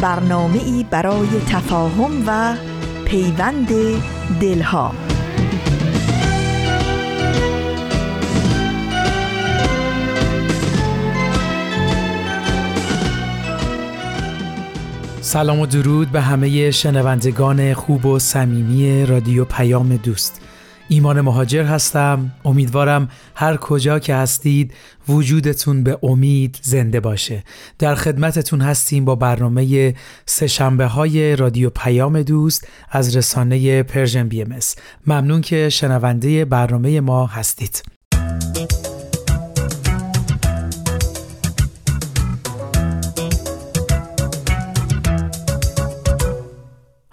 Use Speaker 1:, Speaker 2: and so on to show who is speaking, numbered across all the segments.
Speaker 1: برنامه ای برای تفاهم و پیوند دلها.
Speaker 2: سلام و درود به همه شنوندگان خوب و صمیمی رادیو پیام دوست. ایمان مهاجر هستم. امیدوارم هر کجا که هستید وجودتون به امید زنده باشه. در خدمتتون هستیم با برنامه سهشنبه های رادیو پیام دوست از رسانه Persian BM ممنون که شنونده برنامه ما هستید.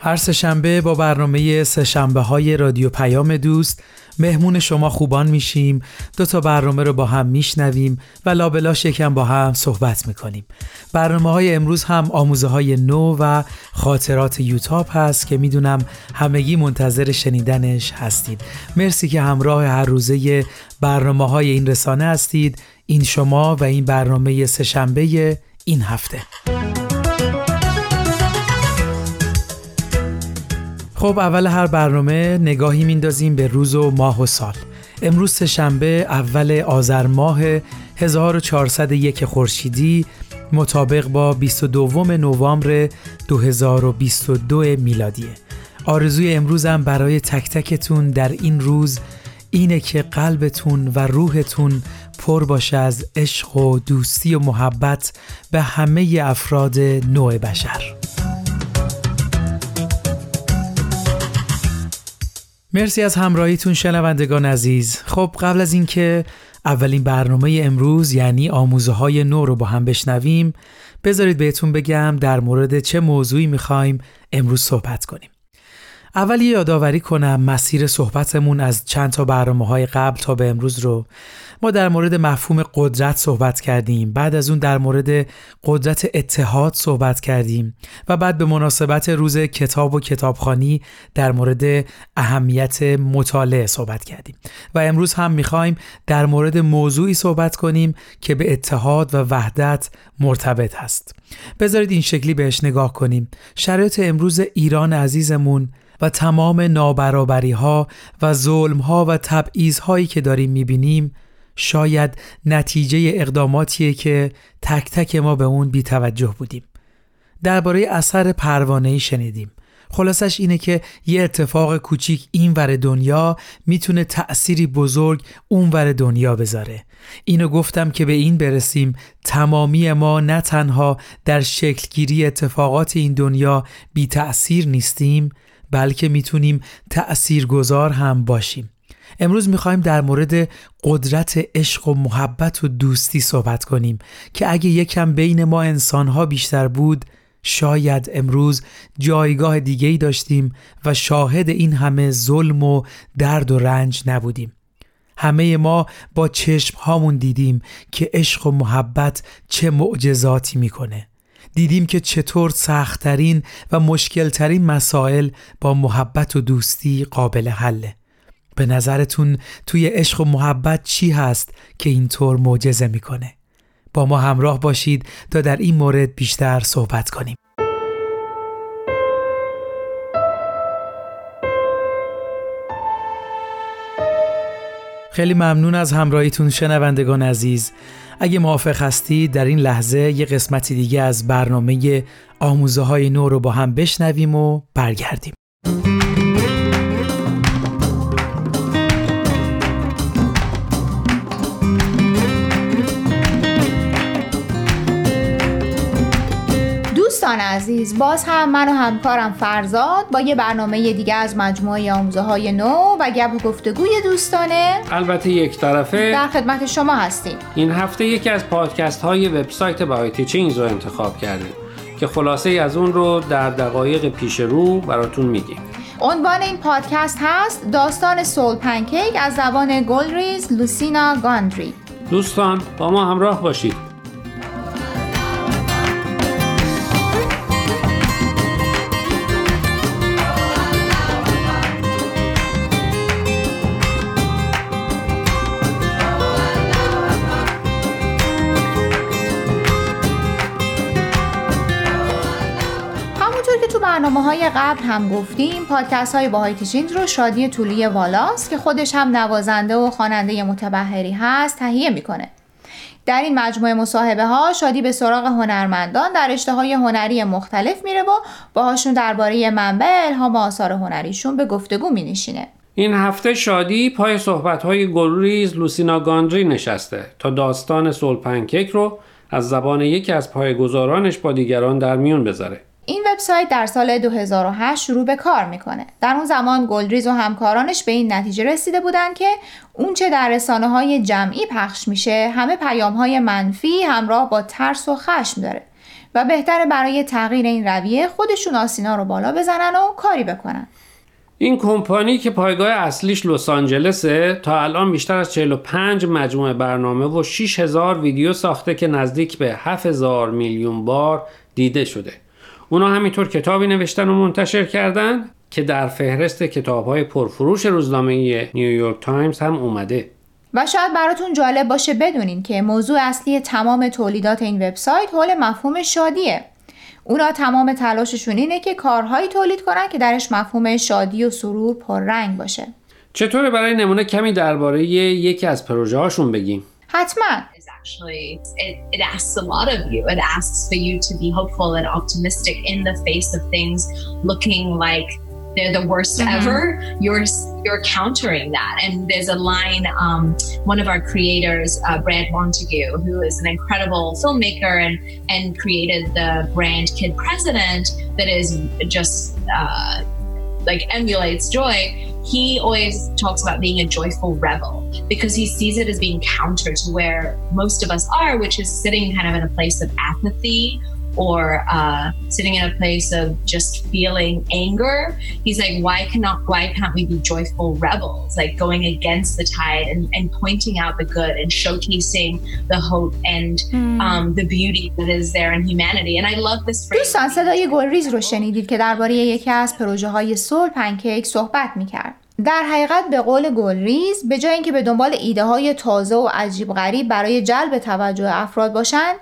Speaker 2: هر سهشنبه با برنامه سهشنبه های رادیو پیام دوست مهمون شما خوبان میشیم. دو تا برنامه رو با هم میشنویم و لابلاش یکم با هم صحبت می‌کنیم. برنامه های امروز هم آموزه های نو و خاطرات یوتاپ هست که می‌دونم همگی منتظر شنیدنش هستید. مرسی که همراه هر روزه برنامه های این رسانه هستید. این شما و این برنامه سهشنبه این هفته. خب اول هر برنامه نگاهی میندازیم به روز و ماه و سال. امروز شنبه اول آذر ماه 1401 خورشیدی مطابق با 22 نوامبر 2022 میلادیه. آرزوی امروزم برای تک تکتون در این روز اینه که قلبتون و روحتون پر باشه از عشق و دوستی و محبت به همه افراد نوع بشر. مرسی از همراهیتون شنوندگان عزیز. خب قبل از اینکه اولین برنامه امروز یعنی آموزه های نو رو با هم بشنویم بذارید بهتون بگم در مورد چه موضوعی می‌خوایم امروز صحبت کنیم. اول یادآوری کنم مسیر صحبتمون از چند تا برنامه های قبل تا به امروز رو ما در مورد مفهوم قدرت صحبت کردیم. بعد از اون در مورد قدرت اتحاد صحبت کردیم. و بعد به مناسبت روز کتاب و کتابخانی در مورد اهمیت مطالعه صحبت کردیم. و امروز هم می‌خوایم در مورد موضوعی صحبت کنیم که به اتحاد و وحدت مرتبط هست. بذارید این شکلی بهش نگاه کنیم. شرایط امروز ایران عزیزمون و تمام نابرابری ها و ظلم ها و تبعیض هایی که داریم می‌بینیم شاید نتیجه اقداماتیه که تک تک ما به اون بیتوجه بودیم. درباره اثر پروانه شنیدیم. خلاصش اینه که یه اتفاق کوچیک این ور دنیا می‌تونه تأثیری بزرگ اون ور دنیا بذاره. اینو گفتم که به این برسیم تمامی ما نه تنها در شکلگیری اتفاقات این دنیا بی تأثیر نیستیم بلکه می‌تونیم تأثیر گذار هم باشیم. امروز می‌خوایم در مورد قدرت عشق و محبت و دوستی صحبت کنیم که اگه یکم بین ما انسانها بیشتر بود شاید امروز جایگاه دیگه داشتیم و شاهد این همه ظلم و درد و رنج نبودیم. همه ما با چشم هامون دیدیم که عشق و محبت چه معجزاتی می‌کنه. دیدیم که چطور سختترین و مشکلترین مسائل با محبت و دوستی قابل حله. به نظرتون توی عشق و محبت چی هست که اینطور معجزه می‌کنه؟ با ما همراه باشید تا در این مورد بیشتر صحبت کنیم. خیلی ممنون از همراهیتون شنوندگان عزیز اگه موافق هستید در این لحظه یه قسمتی دیگه از برنامه آموزه های نو رو با هم بشنویم و برگردیم
Speaker 3: عزیز. باز هم من و همکارم فرزاد با یه برنامه دیگه از مجموعه آموزه های نو و گپ و گفتگوی دوستانه.
Speaker 4: البته یک طرفه.
Speaker 3: در خدمت شما هستیم.
Speaker 4: این هفته یکی از پادکست های وبسایت بهای تیچینگز رو انتخاب کردیم که خلاصه از اون رو در دقایق پیش رو براتون میگیم.
Speaker 3: عنوان این پادکست هست داستان سول پنکیک از زبان گلریز لوسینا گاندری.
Speaker 4: دوستان با ما همراه باشید.
Speaker 3: برنامه های قبل هم گفتیم پادکست های باهای تیچینگ رو شادی طولی والاس که خودش هم نوازنده و خواننده متبهری هست تهیه می‌کنه. در این مجموعه مصاحبه ها شادی به سراغ هنرمندان در رشته های هنری مختلف میره و باهاشون درباره منبع الهام آثار هنریشون به گفتگو مینشینه.
Speaker 4: این هفته شادی پای صحبت های گلریز لوسینا گاندری نشسته تا داستان سول پنکیک رو از زبان یکی از پایگزارانش با دیگران در میون بذاره.
Speaker 3: این وبسایت در سال 2008 شروع به کار می‌کنه. در اون زمان گلدریز و همکارانش به این نتیجه رسیده بودن که اونچه در رسانه های جمعی پخش میشه همه پیام های منفی همراه با ترس و خشم داره و بهتره برای تغییر این رویه خودشون آسینا رو بالا بزنن و کاری بکنن.
Speaker 4: این کمپانی که پایگاه اصلیش لس آنجلسه تا الان بیشتر از 45 مجموعه برنامه و 6000 ویدیو ساخته که نزدیک به 7000 میلیون بار دیده شده. اونا همینطور کتابی نوشتن و منتشر کردن که در فهرست کتاب های پرفروش روزنامه نیویورک تایمز هم اومده.
Speaker 3: و شاید براتون جالب باشه بدونین که موضوع اصلی تمام تولیدات این وبسایت حول مفهوم شادیه. اونا تمام تلاششون اینه که کارهایی تولید کنن که درش مفهوم شادی و سرور پررنگ باشه.
Speaker 4: چطور برای نمونه کمی درباره یکی از پروژه هاشون بگیم؟
Speaker 3: حتما.
Speaker 5: Actually it, it asks a lot of you. It asks for you to be hopeful and optimistic in the face of things looking like they're the worst mm-hmm. ever. You're you're countering that. And there's a line um, one of our creators uh, brad montague who is an incredible filmmaker and and created the brand kid president that is just uh, like emulates joy he always talks about being a joyful rebel because he sees it as being counter to where most of us are, which is sitting kind of in a place of apathy or uh, sitting in a place of just feeling anger. He's like, why cannot why can't we be joyful rebels? Like going against the tide and, and pointing out the good and showcasing the hope and mm. um, the beauty that is there in humanity. And I love this phrase.
Speaker 3: دوستان صدای گلریز رو شنیدید که درباره یکی از پروژه های سول پنکیک صحبت میکرد. در حقیقت به قول گلریز به جای اینکه به دنبال ایده های تازه و عجیب غریب برای جلب توجه افراد باشن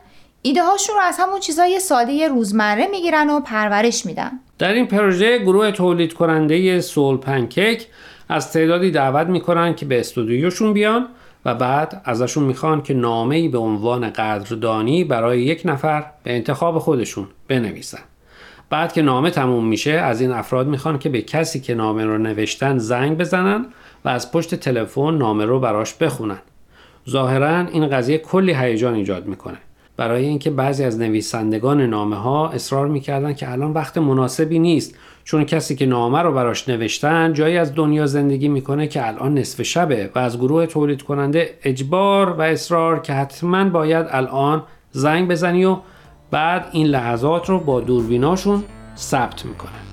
Speaker 3: ایده هاشون رو از همون چیزای ساده روزمره می‌گیرن و پرورش میدن.
Speaker 4: در این پروژه گروه تولید کننده سول پنکیک از تعدادی دعوت می‌کنن که به استودیوشون بیان و بعد ازشون می‌خوان که نامه ای به عنوان قدردانی برای یک نفر به انتخاب خودشون بنویسن. بعد که نامه تموم میشه از این افراد می‌خوان که به کسی که نامه رو نوشتن زنگ بزنن و از پشت تلفن نامه رو براش بخونن. ظاهرا این قضیه کلی هیجان ایجاد می‌کنه. برای اینکه بعضی از نویسندگان نامه ها اصرار می‌کردن که الان وقت مناسبی نیست. چون کسی که نامه رو براش نوشتن جایی از دنیا زندگی می‌کنه که الان نصف شبه و از گروه تولید کننده اجبار و اصرار که حتما باید الان زنگ بزنی و بعد این لحظات رو با دوربیناشون ثبت می‌کنن.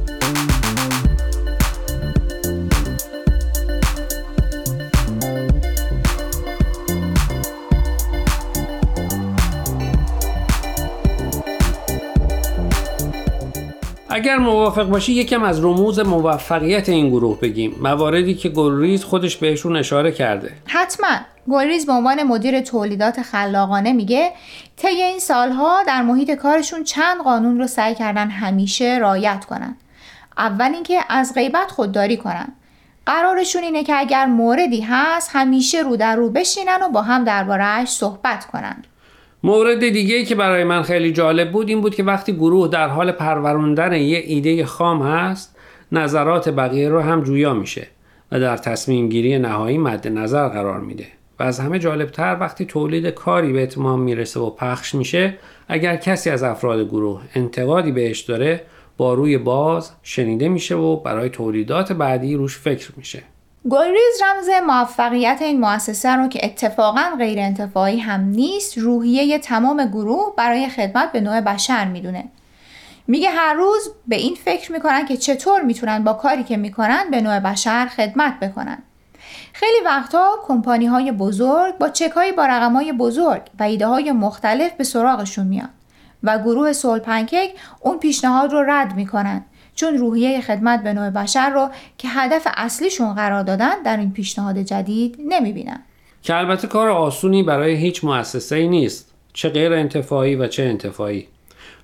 Speaker 4: اگر موافق باشی یکم از رموز موفقیت این گروه بگیم. مواردی که گلریز خودش بهشون اشاره کرده.
Speaker 3: حتما. گلریز به عنوان مدیر تولیدات خلاقانه میگه طی این سالها در محیط کارشون چند قانون رو سعی کردن همیشه رایت کنن. اول اینکه از غیبت خودداری کنن. قرارشون اینه که اگر موردی هست همیشه رو در رو بشینن و با هم دربارهش صحبت کنن.
Speaker 4: مورد دیگه که برای من خیلی جالب بود این بود که وقتی گروه در حال پروروندن یه ایده خام هست نظرات بقیه رو هم جویا میشه و در تصمیم گیری نهایی مد نظر قرار میده. و از همه جالبتر وقتی تولید کاری به اتمام می‌رسه و پخش میشه اگر کسی از افراد گروه انتقادی بهش داره با روی باز شنیده میشه و برای تولیدات بعدی روش فکر میشه.
Speaker 3: گلریز رمز موفقیت این مؤسسه رو که اتفاقا غیر انتفاعی هم نیست روحیه تمام گروه برای خدمت به نوع بشر می‌دونه. میگه هر روز به این فکر می‌کنن که چطور می‌تونن با کاری که می‌کنن به نوع بشر خدمت بکنن. خیلی وقتها کمپانی های بزرگ با چک های با رقم های بزرگ و ایده های مختلف به سراغشون میان و گروه سول پنکیک اون پیشنهاد رو رد می‌کنن. چون روحیه خدمت به نوع بشر رو که هدف اصلیشون قرار دادن در این پیشنهاد جدید نمی‌بینن.
Speaker 4: که البته کار آسونی برای هیچ مؤسسه ای نیست. چه غیر انتفاعی و چه انتفاعی.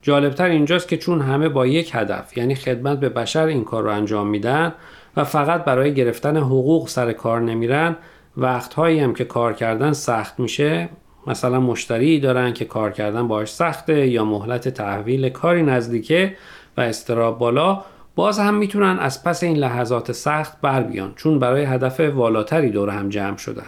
Speaker 4: جالبتر اینجاست که چون همه با یک هدف یعنی خدمت به بشر این کار رو انجام میدن و فقط برای گرفتن حقوق سر کار نمیرن وقتهایی هم که کار کردن سخت میشه. مثلا مشتری دارن که کار کردن باش سخته یا مهلت تحویل کاری نزدیکه. و استراب بالا باز هم می‌تونن از پس این لحظات سخت بر بیان چون برای هدف والاتری دور هم جمع شدن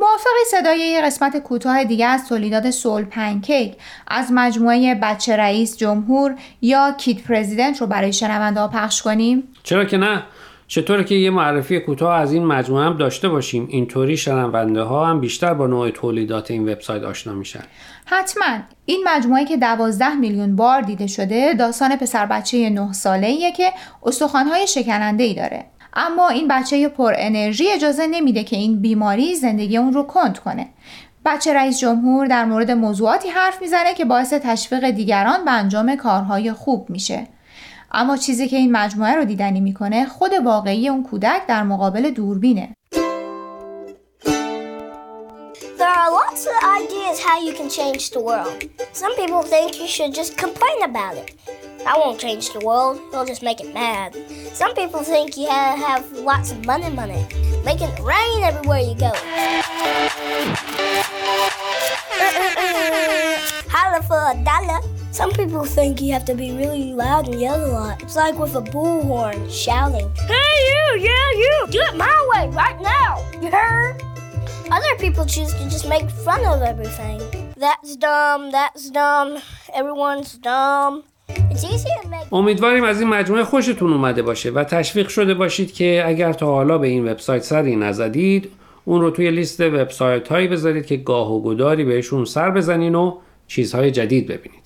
Speaker 3: موافقی صدای یه قسمت کوتاه دیگه از تولیدات سول پنکیک از مجموعه بچه رئیس جمهور یا کیت پرزیدنت رو برای شنونده ها پخش کنیم؟
Speaker 4: چرا که نه؟ چطور که یه معرفی کوتاه از این مجموعه هم داشته باشیم؟ اینطوری شنونده ها هم بیشتر با نوع تولیدات این وبسایت آشنا میشن.
Speaker 3: حتما. این مجموعه که دوازده میلیون بار دیده شده داستان پسر بچه 9 ساله که استخوانهای شکننده ای داره. اما این بچه پر انرژی اجازه نمیده که این بیماری زندگی اون رو کند کنه. بچه رئیس جمهور در مورد موضوعاتی حرف می‌زنه که باعث تشویق دیگران به انجام کارهای خوب میشه. اما چیزی که این مجموعه رو دیدنی می‌کنه خود واقعی اون کودک در مقابل دوربینه
Speaker 6: There are lots of ideas how you can change the world. Some people think you should just complain about it. That won't change the world, it'll just make it mad. Some people think you have, have lots of money, money, making it rain everywhere you go. Holla for a dollar. Some people think you have to be really loud and yell a lot. It's like with a bullhorn shouting, Hey you, yeah you, do it my way right now. You heard? Other people choose to just make fun of everything. That's dumb, that's dumb, everyone's dumb.
Speaker 4: امیدواریم از این مجموعه خوشتون اومده باشه و تشویق شده باشید که اگر تا حالا به این وبسایت سری نزدید اون رو توی لیست وبسایت هایی بذارید که گاه و گداری بهشون سر بزنین و چیزهای جدید ببینید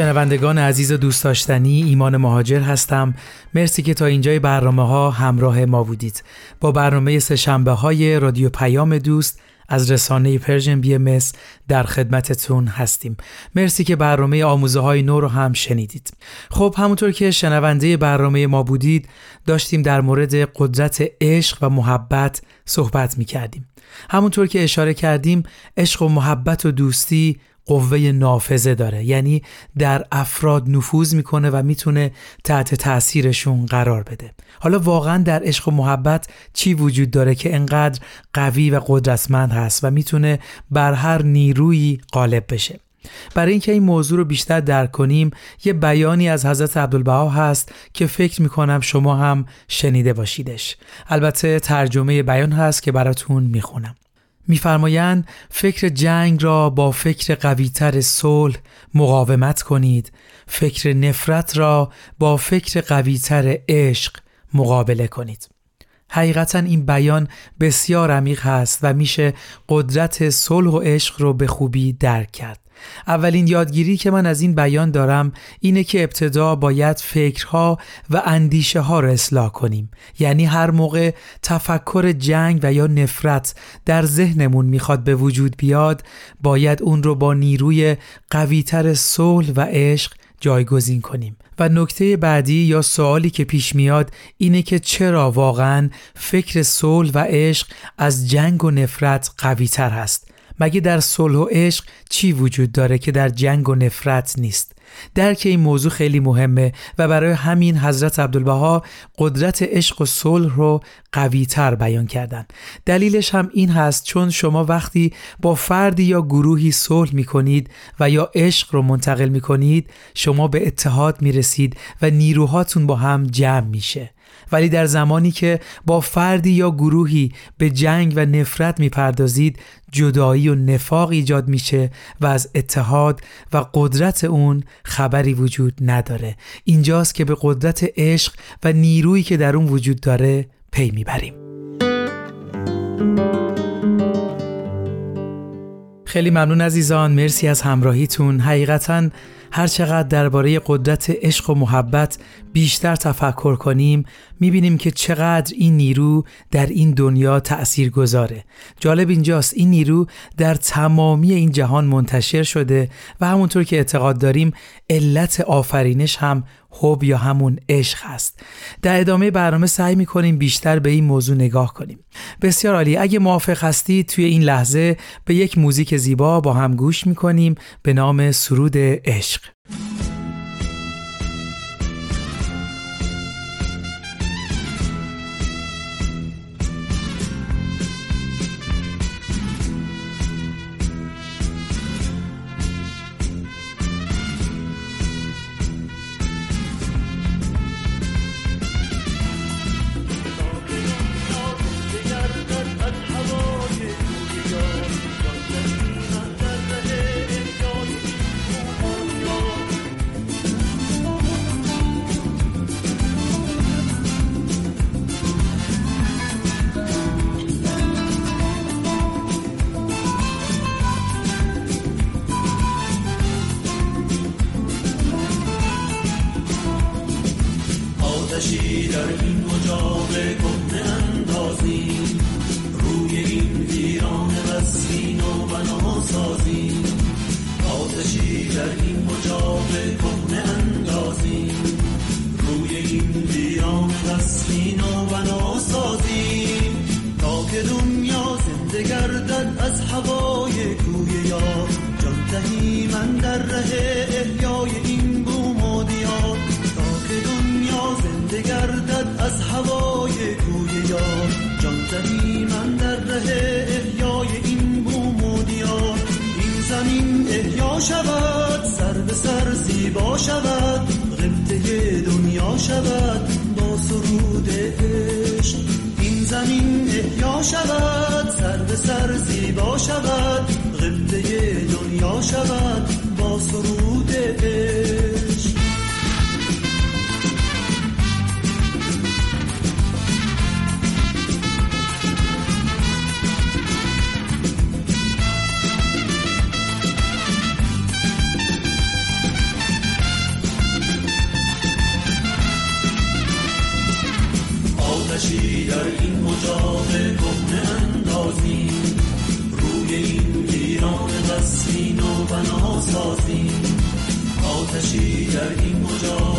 Speaker 2: شنوندگان عزیز و دوست داشتنی ایمان مهاجر هستم. مرسی که تا اینجای برنامه ها همراه ما بودید. با برنامه سهشنبه های رادیو پیام دوست از رسانه پرژن بی ام در خدمتتون هستیم. مرسی که برنامه آموزه های نو رو هم شنیدید. خب همونطور که شنونده برنامه ما بودید داشتیم در مورد قدرت عشق و محبت صحبت می کردیم همونطور که اشاره کردیم عشق و محبت و دوستی قوه نافذه داره. یعنی در افراد نفوذ می‌کنه و می‌تونه تحت تاثیرشون قرار بده. حالا واقعا در عشق و محبت چی وجود داره که انقدر قوی و قدرتمند هست و می‌تونه بر هر نیرویی غالب بشه؟ برای اینکه این موضوع رو بیشتر درک کنیم یه بیانی از حضرت عبدالبها هست که فکر می‌کنم شما هم شنیده باشیدش. البته ترجمه بیان هست که براتون می‌خونم. میفرمایند فکر جنگ را با فکر قویتر صلح مقاومت کنید. فکر نفرت را با فکر قویتر عشق مقابله کنید. حقیقتا این بیان بسیار عمیق هست و میشه قدرت صلح و عشق رو به خوبی درک کرد. اولین یادگیری که من از این بیان دارم اینه که ابتدا باید فکرها و اندیشه ها را اصلاح کنیم. یعنی هر موقع تفکر جنگ و یا نفرت در ذهنمون می‌خواد به وجود بیاد باید اون رو با نیروی قویتر صلح و عشق جایگزین کنیم. و نکته بعدی یا سوالی که پیش میاد اینه که چرا واقعا فکر صلح و عشق از جنگ و نفرت قوی تر هست؟ مگه در صلح و عشق چی وجود داره که در جنگ و نفرت نیست؟ درک این موضوع خیلی مهمه و برای همین حضرت عبدالبها قدرت عشق و صلح رو قوی تر بیان کردن. دلیلش هم این هست چون شما وقتی با فردی یا گروهی صلح می کنید و یا عشق رو منتقل می کنید شما به اتحاد می رسید و نیروهاتون با هم جمع میشه. ولی در زمانی که با فردی یا گروهی به جنگ و نفرت می‌پردازید جدایی و نفاق ایجاد میشه و از اتحاد و قدرت اون خبری وجود نداره. اینجاست که به قدرت عشق و نیرویی که در اون وجود داره پی می‌بریم. خیلی ممنون عزیزان. مرسی از همراهیتون. حقیقتا هر چقدر درباره قدرت عشق و محبت بیشتر تفکر کنیم می‌بینیم که چقدر این نیرو در این دنیا تأثیر گذاره. جالب اینجاست این نیرو در تمامی این جهان منتشر شده و همونطور که اعتقاد داریم علت آفرینش هم حب یا همون عشق هست در ادامه برنامه سعی می‌کنیم بیشتر به این موضوع نگاه کنیم. بسیار عالی. اگه موافق هستید توی این لحظه به یک موزیک زیبا با هم گوش می‌کنیم به نام سرود عشق.
Speaker 7: اجاق هیچی در این مجاب کهنه اندازی، روی این ویران وسین و بنا سازی آتشی در این مجاب کهنه اندازی روی این ویران وسین و بنا سازی تا که دنیا زنده گردد از هوای کوی یا. جان دهی من در ره از هوای کوی یا جان من در ره احیای این بوم و دیار. این زمین احیا شود سر به سر زیبا شود غبطه دنیا شود با سرود عشق. این زمین احیا شود سر به سر زیبا شود غبطه دنیا شود با سرود عشق. سازیم آتشی در این اجاق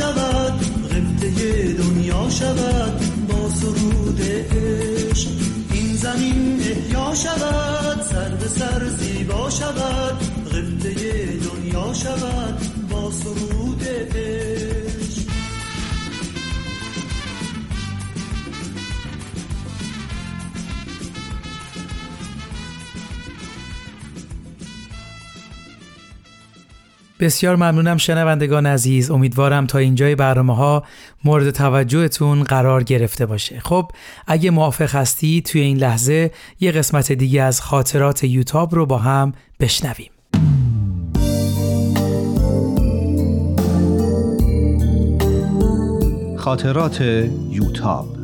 Speaker 7: شود قبطه دنیا شود با سرود عشق این زمین احیا شود سر به سر زیبا شود قبطه دنیا شود با سرود عشق.
Speaker 2: بسیار ممنونم شنوندگان عزیز. امیدوارم تا اینجای برنامه ها مورد توجهتون قرار گرفته باشه. خب اگه موافق هستی توی این لحظه یه قسمت دیگه از خاطرات یوتاب رو با هم بشنویم.
Speaker 8: خاطرات یوتاب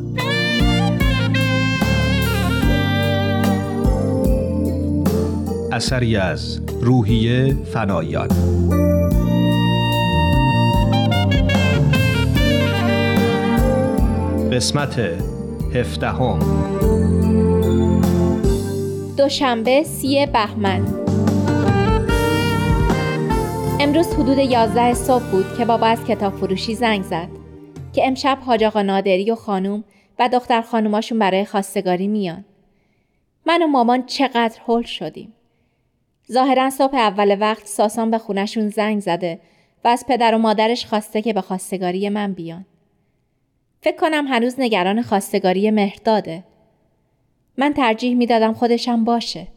Speaker 8: اثری از روحیه فنایان قسمت هفدهم
Speaker 9: دوشنبه سی بهمن امروز حدود 11 صبح بود که بابا از کتاب فروشی زنگ زد که امشب حاج آقا نادری و خانوم و دختر خانوماشون برای خواستگاری میان. من و مامان چقدر هول شدیم. ظاهرا صبح اول وقت ساسان به خونشون زنگ زده و از پدر و مادرش خواسته که به خواستگاری من بیان. فکر کنم هنوز نگران خواستگاری مهرداده. من ترجیح می‌دادم خودشم باشه.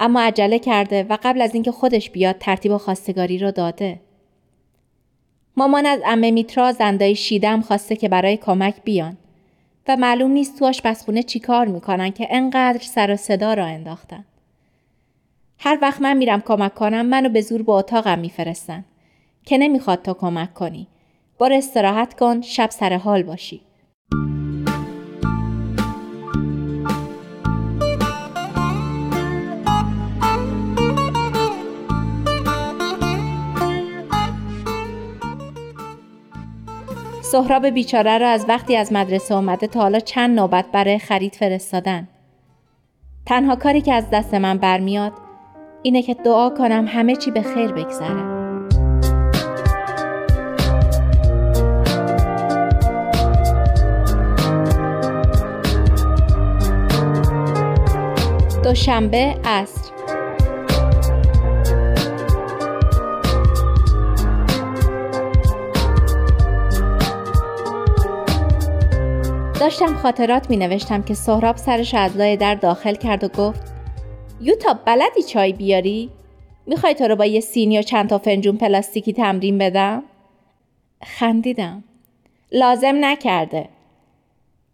Speaker 9: اما عجله کرده و قبل از اینکه خودش بیاد ترتیب خواستگاری رو داده. مامان از امه میترا زندای شیدم خواسته که برای کمک بیان و معلوم نیست تو آشپزخونه چی کار می‌کنن که انقدر سر و صدا را انداختن. هر وقت من میرم کمک کنم منو به زور به اتاقم میفرستن که نمی‌خواد تو کمک کنی. بار استراحت کن شب سر حال باشی. سهراب بیچاره را از وقتی از مدرسه آمده تا حالا چند نوبت برای خرید فرستادن. تنها کاری که از دست من برمیاد اینه که دعا کنم همه چی به خیر بگذره. دوشنبه عصر داشتم خاطرات می نوشتم که سهراب سرش از لای در داخل کرد و گفت یوتا بلدی چای بیاری؟ می‌خوای تو رو با یه سینی و چند تا فنجون پلاستیکی تمرین بدم؟ خندیدم. لازم نکرده.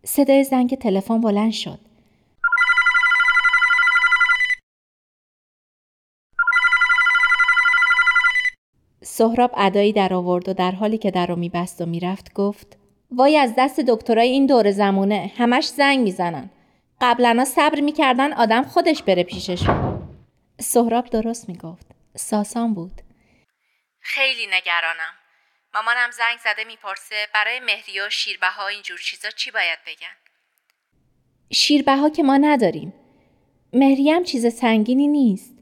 Speaker 9: صدای زنگ تلفن بلند شد. سهراب ادایی در آورد و در حالی که در رو میبست و می‌رفت گفت وای از دست دکترای این دور زمونه همش زنگ می‌زنن قبلا صبر می‌کردن آدم خودش بره پیششون سهراب درست می‌گفت. ساسان بود. خیلی نگرانم. مامانم زنگ زده می‌پرسه برای مهری و شیربه ها اینجور چیزا چی باید بگن. شیربه ها که ما نداریم. مهری هم چیز سنگینی نیست.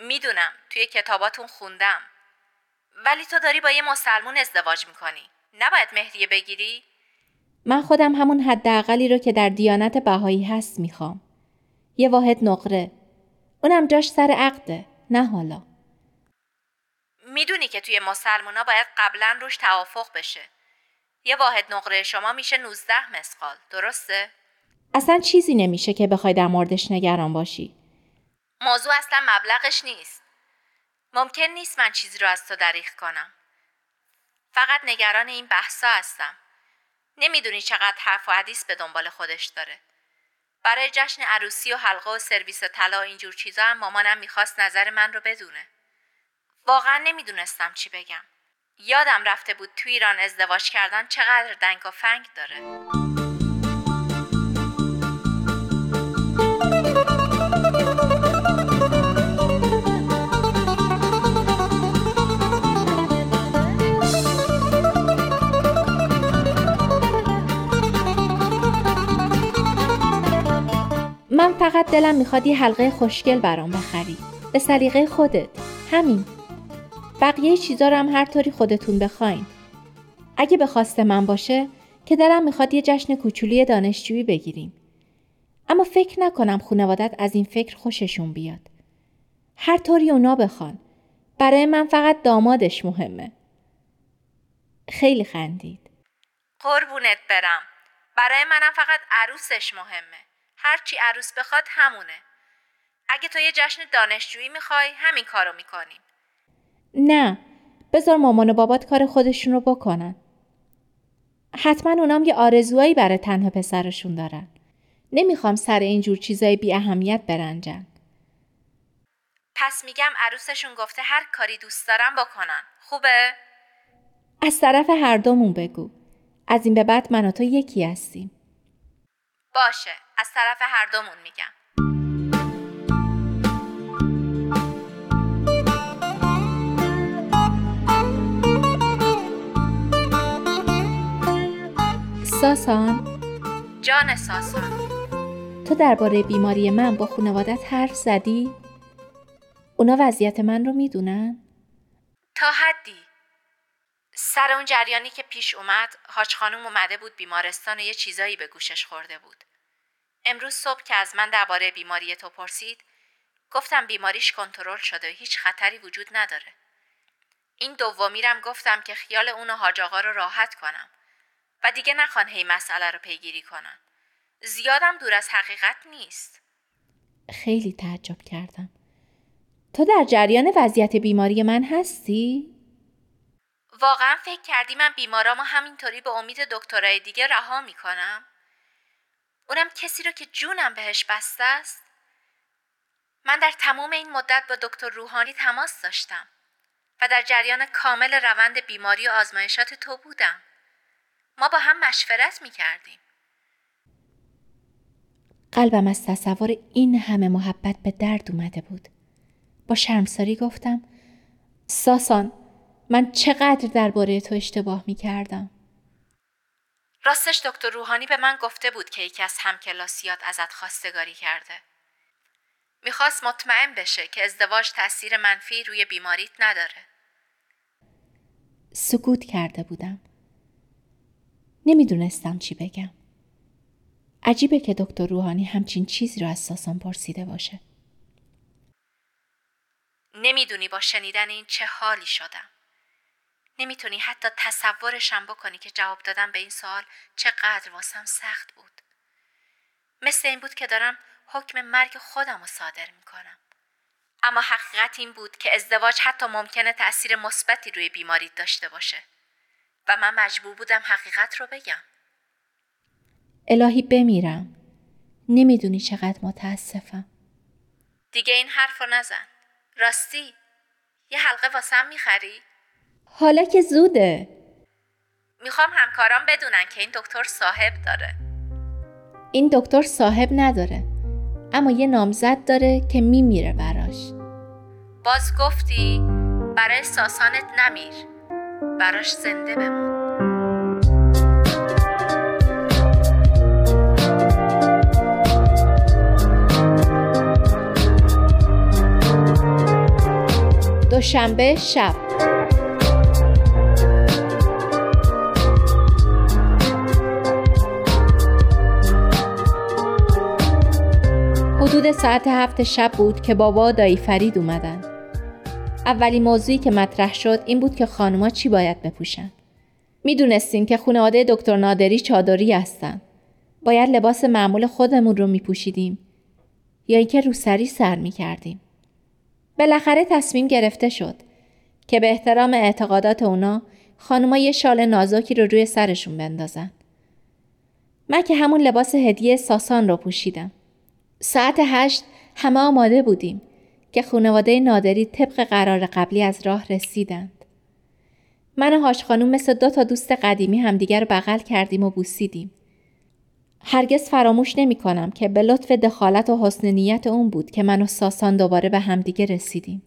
Speaker 9: می‌دونم. توی کتاباتون خوندم. ولی تو داری با یه مسلمون ازدواج می‌کنی. نباید مهریه بگیری؟ من خودم همون حداقلی رو که در دیانت بهایی هست می‌خوام. یه واحد نقره. اونم جاش سر عقده. نه حالا. می‌دونی که توی مسلمونا باید قبلا روش توافق بشه. یه واحد نقره شما میشه 19 مسقال. درسته؟ اصلا چیزی نمیشه که بخوای در موردش نگران باشی. موضوع اصلا مبلغش نیست ممکن نیست من چیزی رو از تو دریغ کنم فقط نگران این بحثا هستم نمی‌دونی چقدر حرف و حدیث به دنبال خودش داره. برای جشن عروسی و حلقه و سرویس طلا و اینجور چیزا هم مامانم می‌خواست نظر من رو بدونه. واقعا نمی‌دونستم چی بگم. یادم رفته بود تو ایران ازدواج کردن چقدر دنگ و فنگ داره. من فقط دلم می‌خواد یه حلقه خوشگل برام بخری. به سلیقه خودت. همین. بقیه چیزا رو هم هر طوری خودتون بخواین. اگه به خواست من باشه که دلم می‌خواد یه جشن کوچولی دانشجویی بگیریم. اما فکر نکنم خانوادت از این فکر خوششون بیاد. هر طوری اونا بخوان. برای من فقط دامادش مهمه. خیلی خندید. قربونت برم. برای منم فقط عروسش مهمه. هرچی عروس بخواد همونه. اگه تو یه جشن دانشجویی می‌خوای همین کارو می‌کنیم نه بذار مامان و بابات کار خودشون رو بکنن. حتما اونام یه آرزوهایی برای تنها پسرشون دارن. نمی‌خوام سر اینجور چیزای بی اهمیت برنجن. پس میگم عروسشون گفته هر کاری دوست دارم بکنن. خوبه؟ از طرف هر دومون بگو. از این به بعد من و تو یکی هستیم. باشه. از طرف هر دومون میگم. ساسان. جان ساسان. تو درباره بیماری من با خانوادت حرف زدی؟ اونا وضعیت من رو می‌دونن؟ تا حدی. سر اون جریانی که پیش اومد حاج خانم اومده بود بیمارستان و یه چیزایی به گوشش خورده بود. امروز صبح که از من درباره بیماری تو پرسید گفتم بیماریش کنترل شده و هیچ خطری وجود نداره این دومیرم گفتم که خیال اون و حاج آقا رو راحت کنم و دیگه نخوان هی مسئله رو پیگیری کنن زیادم دور از حقیقت نیست خیلی تعجب کردم تو در جریان وضعیت بیماری من هستی؟ واقعا فکر کردی من بیمارامو همینطوری به امید دکترای دیگه رها می‌کنم؟ اونم کسی رو که جونم بهش بسته است؟ من در تمام این مدت با دکتر روحانی تماس داشتم و در جریان کامل روند بیماری و آزمایشات تو بودم. ما با هم مشورت می کردیم. قلبم از تصور این همه محبت به درد اومده بود. با شرمساری گفتم ساسان من چقدر درباره تو اشتباه می کردم. راستش دکتر روحانی به من گفته بود که یکی از همکلاسیات ازت خواستگاری کرده. می‌خواست مطمئن بشه که ازدواج تاثیر منفی روی بیماریت نداره. سکوت کرده بودم. نمی‌دونستم چی بگم. عجیبه که دکتر روحانی همچین چیزی رو از ساسان پرسیده باشه. نمی‌دونی با شنیدن این چه حالی شدم. نمی‌تونی حتی تصورشم بکنی که جواب دادم به این سوال چقدر واسم سخت بود. مثل این بود که دارم حکم مرگ خودم رو صادر می‌کنم. اما حقیقت این بود که ازدواج حتی ممکنه تأثیر مثبتی روی بیماریت داشته باشه و من مجبور بودم حقیقت رو بگم. الهی بمیرم. نمی‌دونی چقدر متاسفم. دیگه این حرف رو نزن. راستی یه حلقه واسم می‌خری؟ حالا که زوده. می‌خوام همکاران بدونن که این دکتر صاحب داره. این دکتر صاحب نداره اما یه نامزد داره که میمیره براش. باز گفتی برای ساسانت نمیر. براش زنده بمون. دوشنبه شب. حدود ساعت هفت شب بود که بابا دایی فرید اومدن. اولین موضوعی که مطرح شد این بود که خانوما چی باید بپوشن. می‌دونستیم که خانواده دکتر نادری چادری هستن. باید لباس معمول خودمون رو میپوشیدیم. یا اینکه روسری سر می کردیم. بالاخره تصمیم گرفته شد که به احترام اعتقادات اونا خانوما یه شال نازکی رو روی سرشون بندازن. من که همون لباس هدیه ساسان رو پوشیدم. ساعت هشت همه آماده بودیم که خانواده نادری طبق قرار قبلی از راه رسیدند. من و هاش خانوم مثل دو تا دوست قدیمی همدیگر رو بغل کردیم و بوسیدیم. هرگز فراموش نمی کنم که به لطف دخالت و حسن نیت اون بود که من و ساسان دوباره به همدیگه رسیدیم.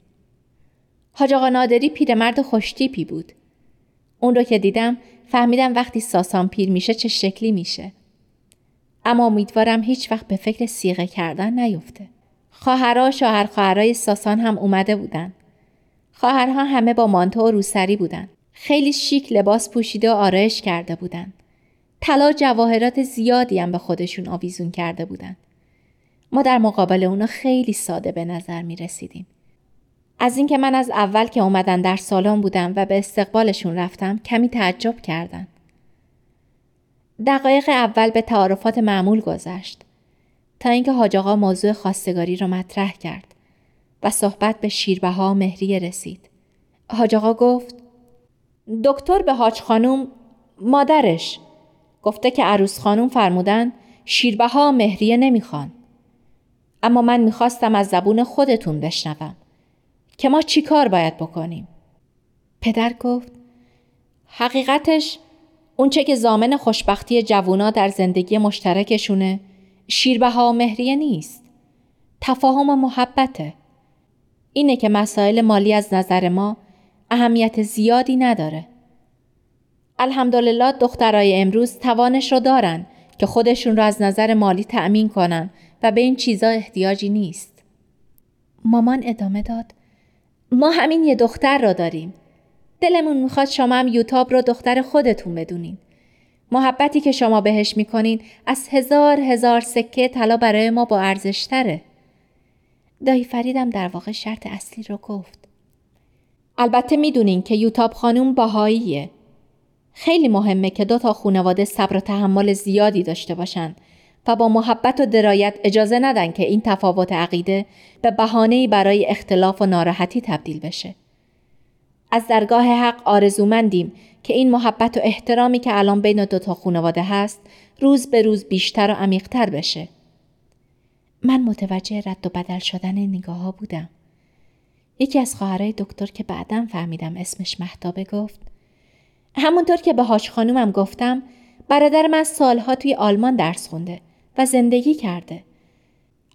Speaker 9: حاج آقا نادری پیرمرد خوشتیپی بود. اون رو که دیدم فهمیدم وقتی ساسان پیر میشه چه شکلی میشه. اما امیدوارم هیچ وقت به فکر سیغه کردن نیفته. خواهرها شوهر خواهرای ساسان هم اومده بودن. خواهرها همه با مانتو و روسری بودن. خیلی شیک لباس پوشیده و آرایش کرده بودن. طلا جواهرات زیادی هم به خودشون آویزون کرده بودن. ما در مقابل اونا خیلی ساده به نظر می رسیدیم. از اینکه من از اول که اومدن در سالن بودم و به استقبالشون رفتم کمی تعجب کردن. دقایق اول به تعارفات معمول گذشت تا اینکه حاج آقا موضوع خواستگاری را مطرح کرد و صحبت به شیربها مهریه رسید. حاج آقا گفت دکتر به حاج خانوم مادرش گفته که عروس خانوم فرمودن شیربها مهریه نمی‌خوان. اما من می‌خواستم از زبون خودتون بشنوم که ما چی کار باید بکنیم؟ پدر گفت حقیقتش اونچه که زامن خوشبختی جوونا در زندگی مشترکشونه شیربها و مهریه نیست. تفاهم و محبته. اینه که مسائل مالی از نظر ما اهمیت زیادی نداره. الحمدلله دخترای امروز توانش رو دارن که خودشون رو از نظر مالی تأمین کنن و به این چیزا احتیاجی نیست. مامان ادامه داد ما همین یه دختر را داریم. دلمون می‌خواد شما هم یوتاب رو دختر خودتون بدونین. محبتی که شما بهش می‌کنین از هزار هزار سکه طلا برای ما با ارزش تره. دایی فریدم در واقع شرط اصلی رو گفت. البته می‌دونین که یوتاب خانوم باهاییه. خیلی مهمه که دو تا خانواده صبر و تحمل زیادی داشته باشن و با محبت و درایت اجازه ندن که این تفاوت عقیده به بهانه‌ای برای اختلاف و ناراحتی تبدیل بشه. از درگاه حق آرزومندیم که این محبت و احترامی که الان بین دو تا خانواده هست روز به روز بیشتر و عمیقتر بشه. من متوجه رد و بدل شدن نگاه ها بودم. یکی از خواهرای دکتر که بعدم فهمیدم اسمش محتابه گفت همونطور که به هاش خانومم گفتم برادر من سالها توی آلمان درس خونده و زندگی کرده.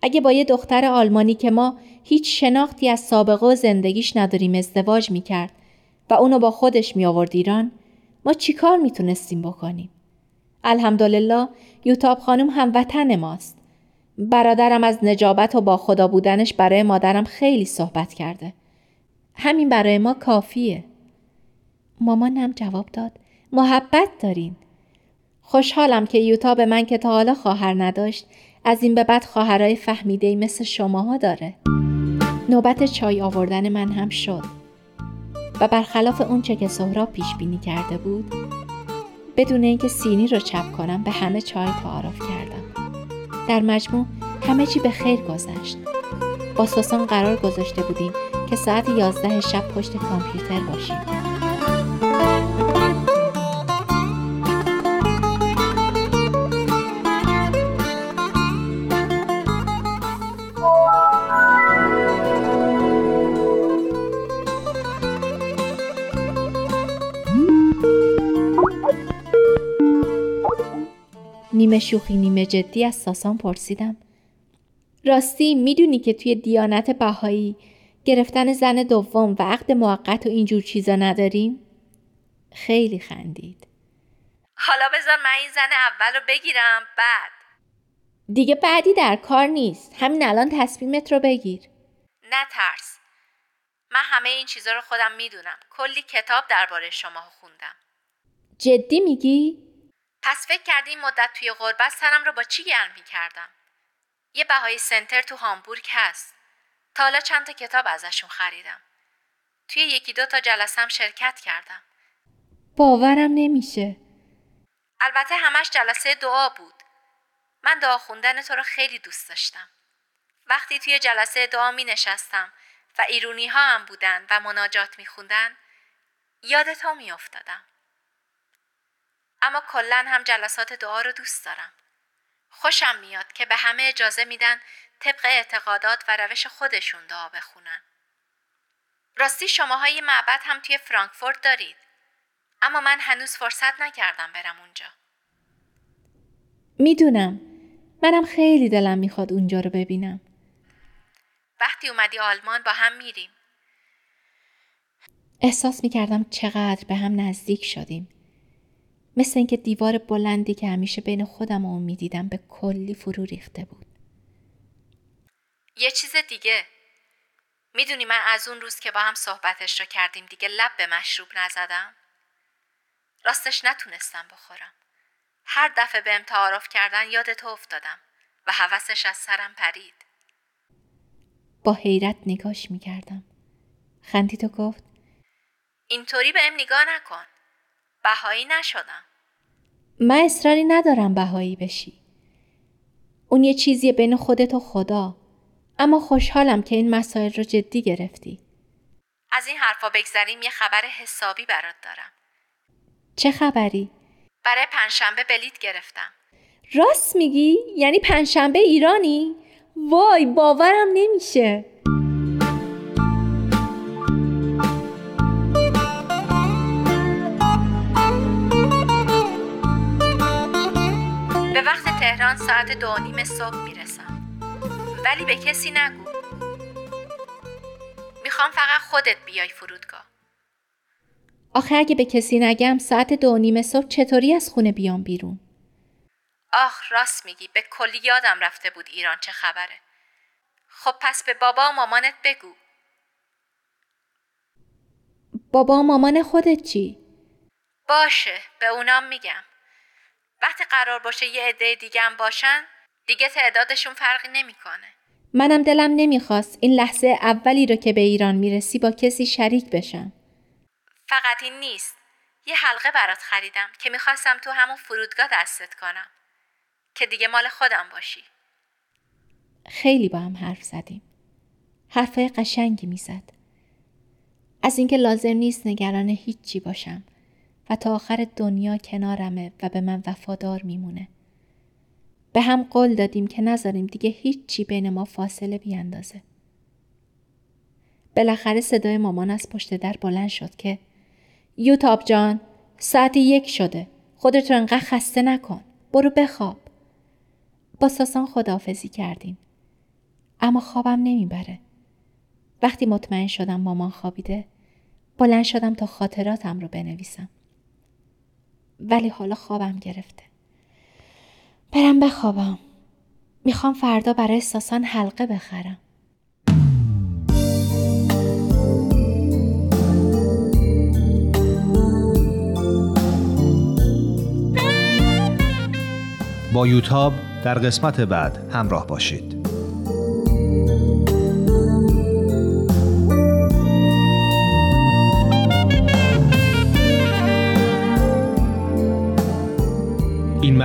Speaker 9: اگه با یه دختر آلمانی که ما هیچ شناختی از سابقه و زندگیش نداریم ازدواج می‌کرد و اونو با خودش می آورد ایران ما چیکار می‌تونستیم بکنیم؟ الحمدلله یوتاب خانم هم وطن ماست. برادرم از نجابت و با خدا بودنش برای مادرم خیلی صحبت کرده. همین برای ما کافیه. مامانم جواب داد محبت دارین. خوشحالم که یوتا به من که تا حالا خواهر نداشت از این به بعد خواهرای فهمیده مثل شماها داره. نوبت چای آوردن من هم شد و برخلاف اونچه که سهراب پیش بینی کرده بود بدون اینکه سینی رو چپ کنم به همه چای تعارف کردم. در مجموع همه چی به خیر گذشت. با ساسان قرار گذاشته بودیم که ساعت یازده شب پشت کامپیوتر باشیم. نیمه شوخی نیمه جدی از ساسان پرسیدم. راستی می‌دونی که توی دیانت بهایی گرفتن زن دوم و عقد موقت و اینجور چیزا نداریم؟ خیلی خندید.
Speaker 10: حالا بذار من این زن اول رو بگیرم بعد.
Speaker 9: دیگه بعدی در کار نیست همین الان تصمیمت رو بگیر.
Speaker 10: نه ترس من همه این چیزا رو خودم می‌دونم کلی کتاب درباره شما خوندم.
Speaker 9: جدی میگی؟
Speaker 10: پس فکر کردی مدت توی غربت سرم رو با چی گرم کردم؟ یه بهایی سنتر تو هامبورگ هست. تا حالا چند تا کتاب ازشون خریدم. توی یکی دو تا جلسم شرکت کردم.
Speaker 9: باورم نمیشه.
Speaker 10: البته همش جلسه دعا بود. من دعا خوندن تو رو خیلی دوست داشتم. وقتی توی جلسه دعا می نشستم و ایرونی ها هم بودن و مناجات می خوندن یاد تو می افتادم. اما کلا هم جلسات دعا رو دوست دارم. خوشم میاد که به همه اجازه میدن طبق اعتقادات و روش خودشون دعا بخونن. راستی شماهای معبد هم توی فرانکفورت دارید. اما من هنوز فرصت نکردم برم اونجا.
Speaker 9: می‌دونم. منم خیلی دلم می‌خواد اونجا رو ببینم.
Speaker 10: وقتی اومدی آلمان با هم میریم.
Speaker 9: احساس می‌کردم چقدر به هم نزدیک شدیم. مثل اینکه دیوار بلندی که همیشه بین خودم و اون می‌دیدم به کلی فرو ریخته بود.
Speaker 10: یه چیز دیگه می‌دونی من از اون روز که با هم صحبتش رو کردیم دیگه لب به مشروب نزدم؟ راستش نتونستم بخورم. هر دفعه بهم تعارف کردن یاد تو افتادم و حوثش از سرم پرید.
Speaker 9: با حیرت نگاش می‌کردم. خندید و گفت
Speaker 10: اینطوری بهم نگاه نکن. بهایی نشدم.
Speaker 9: من اصراری ندارم بهایی بشی. اون یه چیزی بین خودت و خدا. اما خوشحالم که این مسائل رو جدی گرفتی.
Speaker 10: از این حرفا بگذریم یه خبر حسابی برات دارم.
Speaker 9: چه خبری؟
Speaker 10: برای پنجشنبه بلیت گرفتم.
Speaker 9: راست میگی؟ یعنی پنجشنبه ایرانی؟ وای باورم نمیشه.
Speaker 10: تهران ساعت دو نیم صبح می‌رسم. ولی به کسی نگو. می‌خوام فقط خودت بیای فرودگاه.
Speaker 9: آخه اگه به کسی نگم ساعت دو نیم صبح چطوری از خونه بیام بیرون؟
Speaker 10: آخ راست میگی. به کلی یادم رفته بود ایران چه خبره. خب پس به بابا و مامانت بگو.
Speaker 9: بابا و مامان خودت چی؟
Speaker 10: باشه به اونام میگم. وقتی قرار باشه یه عده دیگه هم باشن دیگه تعدادشون فرقی نمی‌کنه.
Speaker 9: منم دلم نمی‌خواست این لحظه اولی رو که به ایران می‌رسی با کسی شریک بشم.
Speaker 10: فقط این نیست. یه حلقه برات خریدم که می‌خواستم تو همون فرودگاه دستت کنم. که دیگه مال خودم باشی.
Speaker 9: خیلی با هم حرف زدیم. حرفای قشنگی می‌زد. از اینکه لازم نیست نگران هیچی باشم. و تا آخر دنیا کنارمه و به من وفادار میمونه. به هم قول دادیم که نذاریم دیگه هیچی بین ما فاصله بیاندازه. بالاخره صدای مامان از پشت در بلند شد که یوتاب جان ساعت یک شده. خودت رو انقدر خسته نکن. برو بخواب. با ساسان خداحافظی کردیم. اما خوابم نمی‌بره. وقتی مطمئن شدم مامان خوابیده بلند شدم تا خاطراتم رو بنویسم. ولی حالا خوابم گرفته. برم بخوابم. می‌خوام فردا برای ساسان حلقه بخرم.
Speaker 8: با یوتاب در قسمت بعد همراه باشید.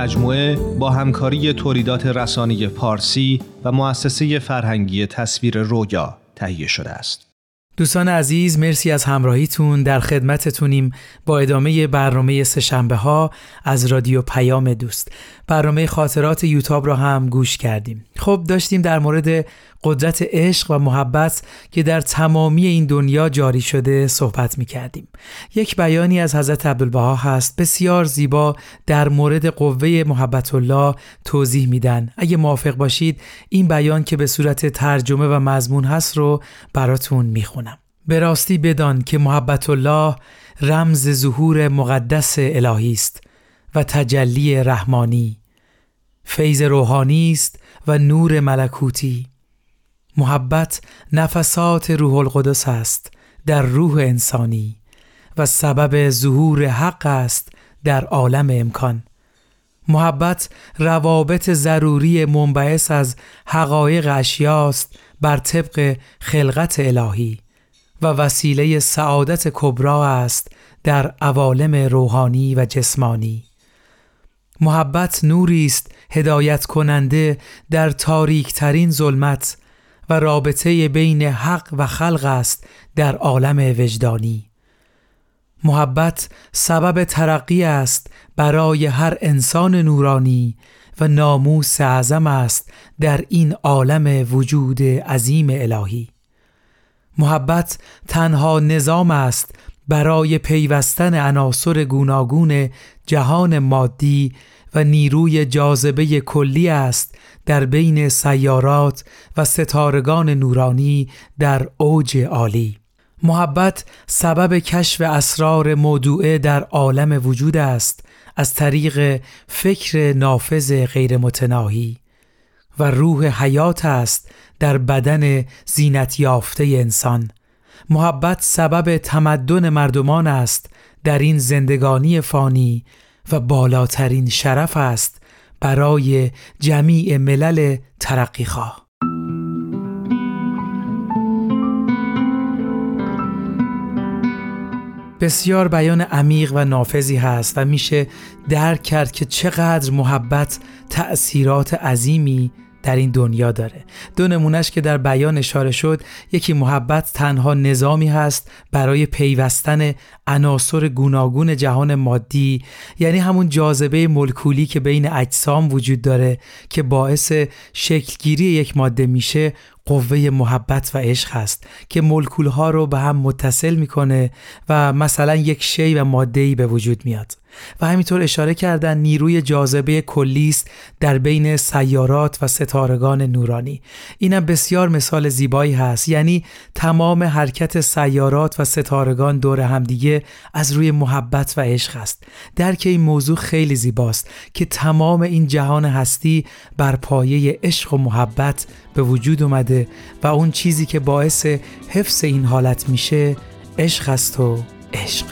Speaker 8: مجموعه با همکاری تولیدات رسانه پارسی و مؤسسه فرهنگی تصویر رویا تهیه شده است.
Speaker 2: دوستان عزیز مرسی از همراهیتون. در خدمتتونیم با ادامه برنامه سهشنبه ها از رادیو پیام دوست. برنامه خاطرات یوتاب را هم گوش کردیم. خب داشتیم در مورد قدرت عشق و محبت که در تمامی این دنیا جاری شده صحبت می کردیم. یک بیانی از حضرت عبدالبها هست بسیار زیبا در مورد قوه محبت الله توضیح میدن. اگه موافق باشید این بیان که به صورت ترجمه و مضمون هست رو براتون می‌خونم. به راستی بدان که محبت الله رمز ظهور مقدس الهی است و تجلی رحمانی فیض روحانی است و نور ملکوتی محبت نفسات روح القدس است در روح انسانی و سبب ظهور حق است در عالم امکان. محبت روابط ضروری منبعث از حقایق اشیاست بر طبق خلقت الهی و وسیله سعادت کبرا است در عوالم روحانی و جسمانی. محبت نوری است هدایت کننده در تاریک ترین ظلمت و رابطه بین حق و خلق است در عالم وجدانی. محبت سبب ترقی است برای هر انسان نورانی و ناموس اعظم است در این عالم وجود عظیم الهی. محبت تنها نظام است برای پیوستن عناصر گوناگون جهان مادی و نیروی جاذبه کلی است در بین سیارات و ستارگان نورانی در اوج عالی. محبت سبب کشف اسرار موضوعه در عالم وجود است از طریق فکر نافذ غیر متناهی و روح حیات است در بدن زینت یافته انسان. محبت سبب تمدن مردمان است در این زندگانی فانی و بالاترین شرف است برای جمیع ملل ترقیخواه بسیار بیان عمیق و نافذی هست و میشه درک کرد که چقدر محبت تأثیرات عظیمی در این دنیا داره. دو نمونش که در بیان اشاره شد یکی محبت تنها نظامی هست برای پیوستن عناصر گوناگون جهان مادی یعنی همون جاذبه ملکولی که بین اجسام وجود داره که باعث شکلگیری یک ماده میشه قوه محبت و عشق هست که ملکول ها رو به هم متصل می‌کنه و مثلا یک شی و ماده به وجود میاد. و همینطور اشاره کردن نیروی جاذبه کلی است در بین سیارات و ستارگان نورانی. اینم بسیار مثال زیبایی هست. یعنی تمام حرکت سیارات و ستارگان دور همدیگه از روی محبت و عشق است. درک این موضوع خیلی زیباست که تمام این جهان هستی بر پایه عشق و محبت به وجود اومده و اون چیزی که باعث حفظ این حالت میشه عشق است و عشق.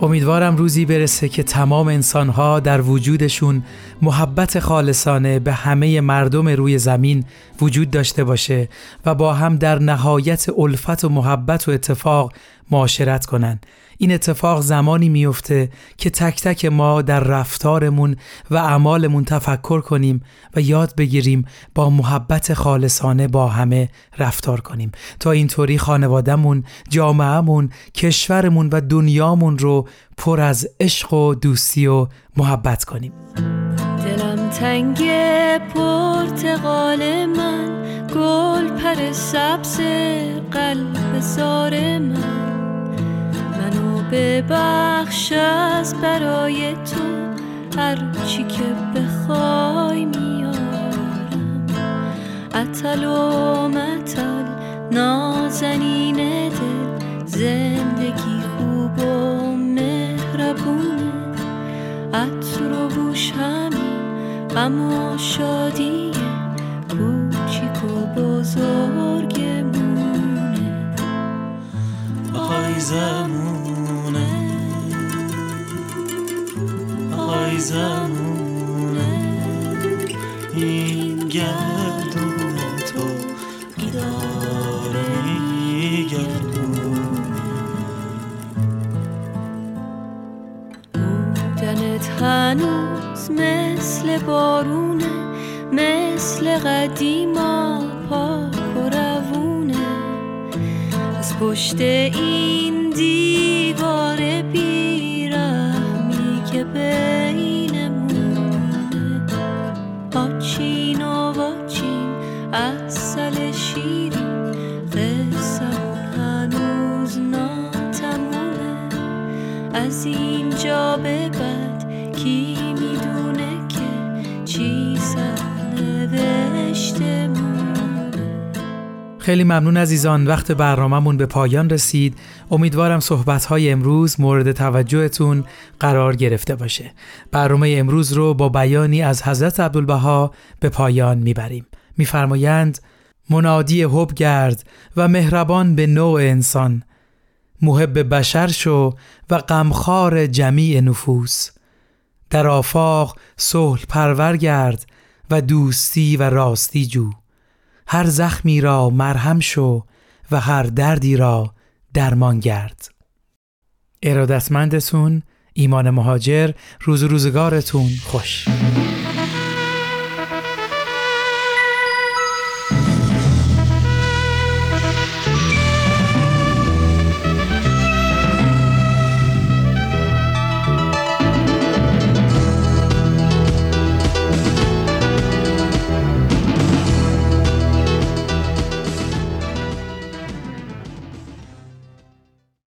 Speaker 2: امیدوارم روزی برسه که تمام انسانها در وجودشون محبت خالصانه به همه مردم روی زمین وجود داشته باشه و با هم در نهایت الفت و محبت و اتفاق معاشرت کنن. این اتفاق زمانی میفته که تک تک ما در رفتارمون و اعمالمون تفکر کنیم و یاد بگیریم با محبت خالصانه با همه رفتار کنیم. تا اینطوری خانوادهمون، جامعهمون، کشورمون و دنیامون رو پر از عشق و دوستی و محبت کنیم.
Speaker 11: دلم تنگ پرتقال من گل پر سبز قلب زار من. ببخش از برای تو هر چی که بخوای میارم. اتل و متل نازنین دل زندگی خوب و مهربونه. عطر و بوش همین غم و شادی کوچیک و بزرگمونه. آی زمونه این گردون تو داره گردونه بودنت هنوز مثل بارونه مثل قدیما پاک و روونه. از پشت این دیوار
Speaker 2: خیلی ممنون عزیزان وقت برنامهمون به پایان رسید. امیدوارم صحبتهای امروز مورد توجهتون قرار گرفته باشه. برنامه امروز رو با بیانی از حضرت عبدالبها به پایان می‌بریم. میفرمایند منادی حب گرد و مهربان به نوع انسان. محب بشر شو و غمخوار جمیع نفوس. در آفاق صلح پرور گرد و دوستی و راستی جو. هر زخمی را مرهم شو و هر دردی را درمان گرد. ارادتمندتون ایمان مهاجر روز روزگارتون خوش.